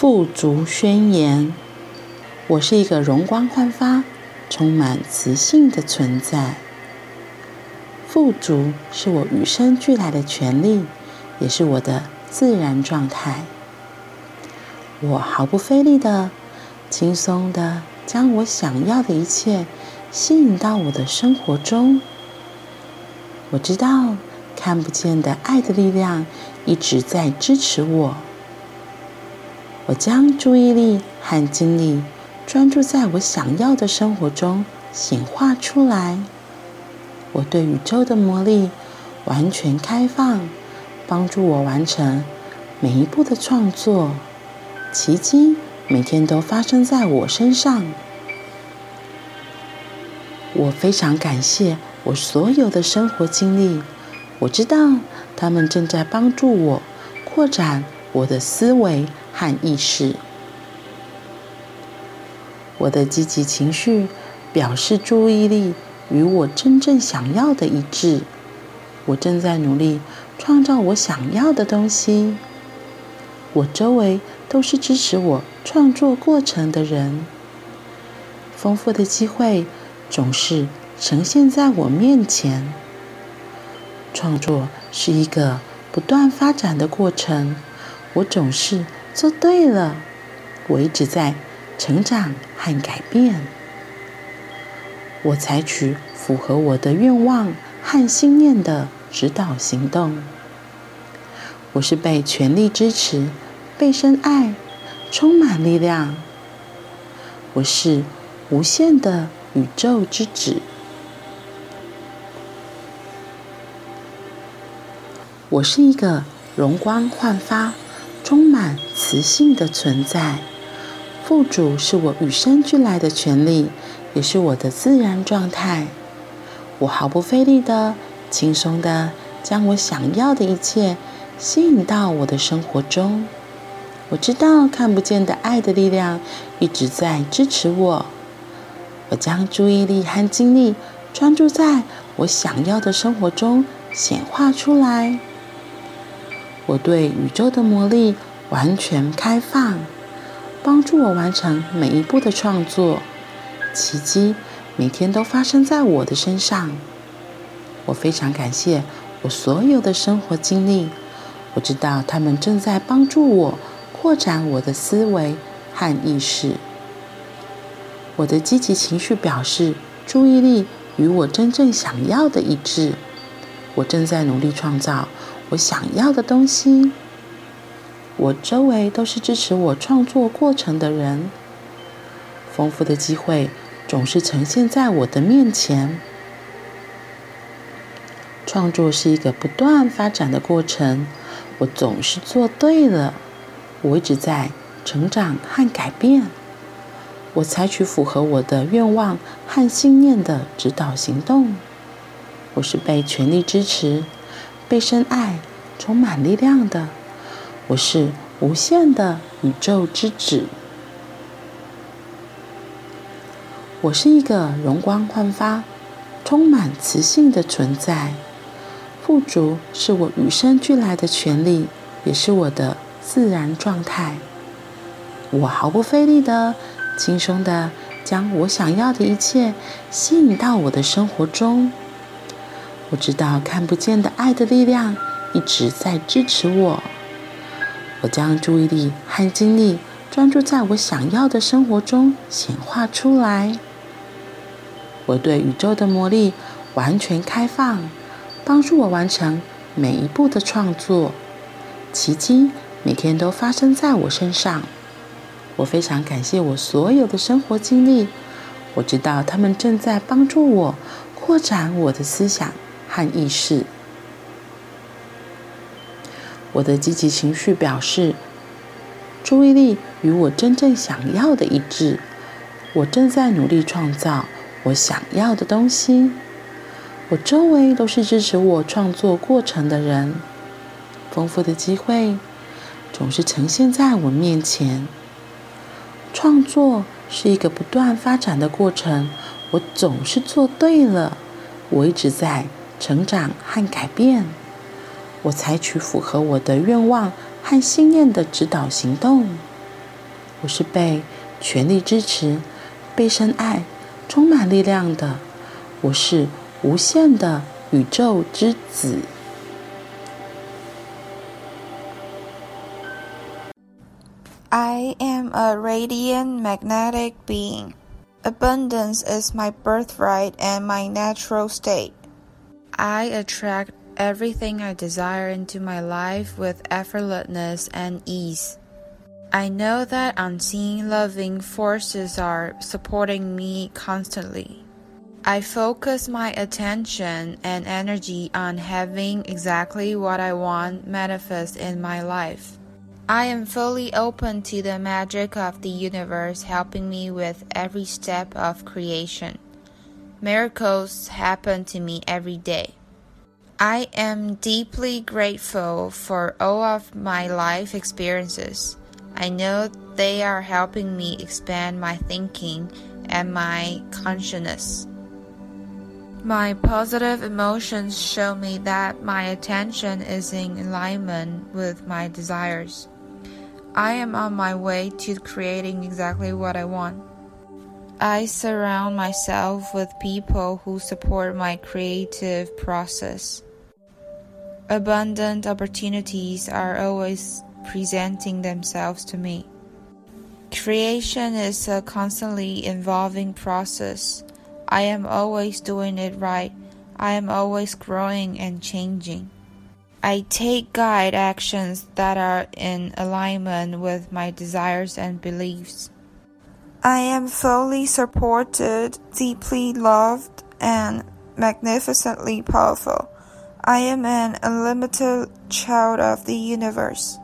富足宣言：我是一个容光焕发、充满磁性的存在。富足是我与生俱来的权利，也是我的自然状态。我毫不费力的、轻松的将我想要的一切吸引到我的生活中。我知道看不见的爱的力量一直在支持我。我将注意力和精力专注在我想要的生活中显化出来。我对宇宙的魔力完全开放，帮助我完成每一步的创作。奇迹每天都发生在我身上。我非常感谢我所有的生活经历，我知道他们正在帮助我扩展我的思维和意识。我的积极情绪表示注意力与我真正想要的一致。我正在努力创造我想要的东西。我周围都是支持我创作过程的人。丰富的机会总是呈现在我面前。创作是一个不断发展的过程。我总是做对了。我一直在成长和改变。我采取符合我的愿望和信念的指导行动。我是被全力支持、被深爱、充满力量。我是无限的宇宙之子。我是一个容光焕发、充满磁性的存在。富足是我与生俱来的权利，也是我的自然状态。我毫不费力的、轻松的将我想要的一切吸引到我的生活中。我知道看不见的爱的力量一直在支持我。我将注意力和精力专注在我想要的生活中显化出来。我对宇宙的魔力完全开放。帮助我完成每一步的创作，奇迹每天都发生在我的身上。我非常感谢我所有的生活经历，我知道他们正在帮助我扩展我的思维和意识。我的积极情绪表示注意力与我真正想要的一致。我正在努力创造我想要的东西。我周围都是支持我创作过程的人，丰富的机会总是呈现在我的面前。创作是一个不断发展的过程，我总是做对了。我一直在成长和改变。我采取符合我的愿望和信念的指导行动。我是被全力支持、被深爱、充满力量的。我是无限的宇宙之子。我是一个容光焕发、充满磁性的存在。富足是我与生俱来的权利，也是我的自然状态。我毫不费力的、轻松的将我想要的一切吸引到我的生活中。我知道看不见的爱的力量一直在支持我。我将注意力和精力专注在我想要的生活中显化出来。我对宇宙的魔力完全开放，帮助我完成每一步的创作。奇迹每天都发生在我身上。我非常感谢我所有的生活经历。我知道他们正在帮助我扩展我的思想和意识。我的积极情绪表示，注意力与我真正想要的一致。我正在努力创造我想要的东西。我周围都是支持我创作过程的人。丰富的机会总是呈现在我面前。创作是一个不断发展的过程。我总是做对了。我一直在成长和改变。我采取符合我的愿望和信念的指导行动。 我是被全力支持、被深爱、充满力量的。我是无限的宇宙之子。I am a radiant magnetic being. Abundance is my birthright and my natural state. I attract everything I desire into my life with effortlessness and ease. I know that unseen loving forces are supporting me constantly. I focus my attention and energy on having exactly what I want manifest in my life. I am fully open to the magic of the universe helping me with every step of creation. Miracles happen to me every day. I am deeply grateful for all of my life experiences. I know they are helping me expand my thinking and my consciousness. My positive emotions show me that my attention is in alignment with my desires. I am on my way to creating exactly what I want. I surround myself with people who support my creative process. Abundant opportunities are always presenting themselves to me. Creation is a constantly evolving process. I am always doing it right. I am always growing and changing. I take guide actions that are in alignment with my desires and beliefs. I am fully supported, deeply loved, and magnificently powerful. I am an unlimited child of the universe.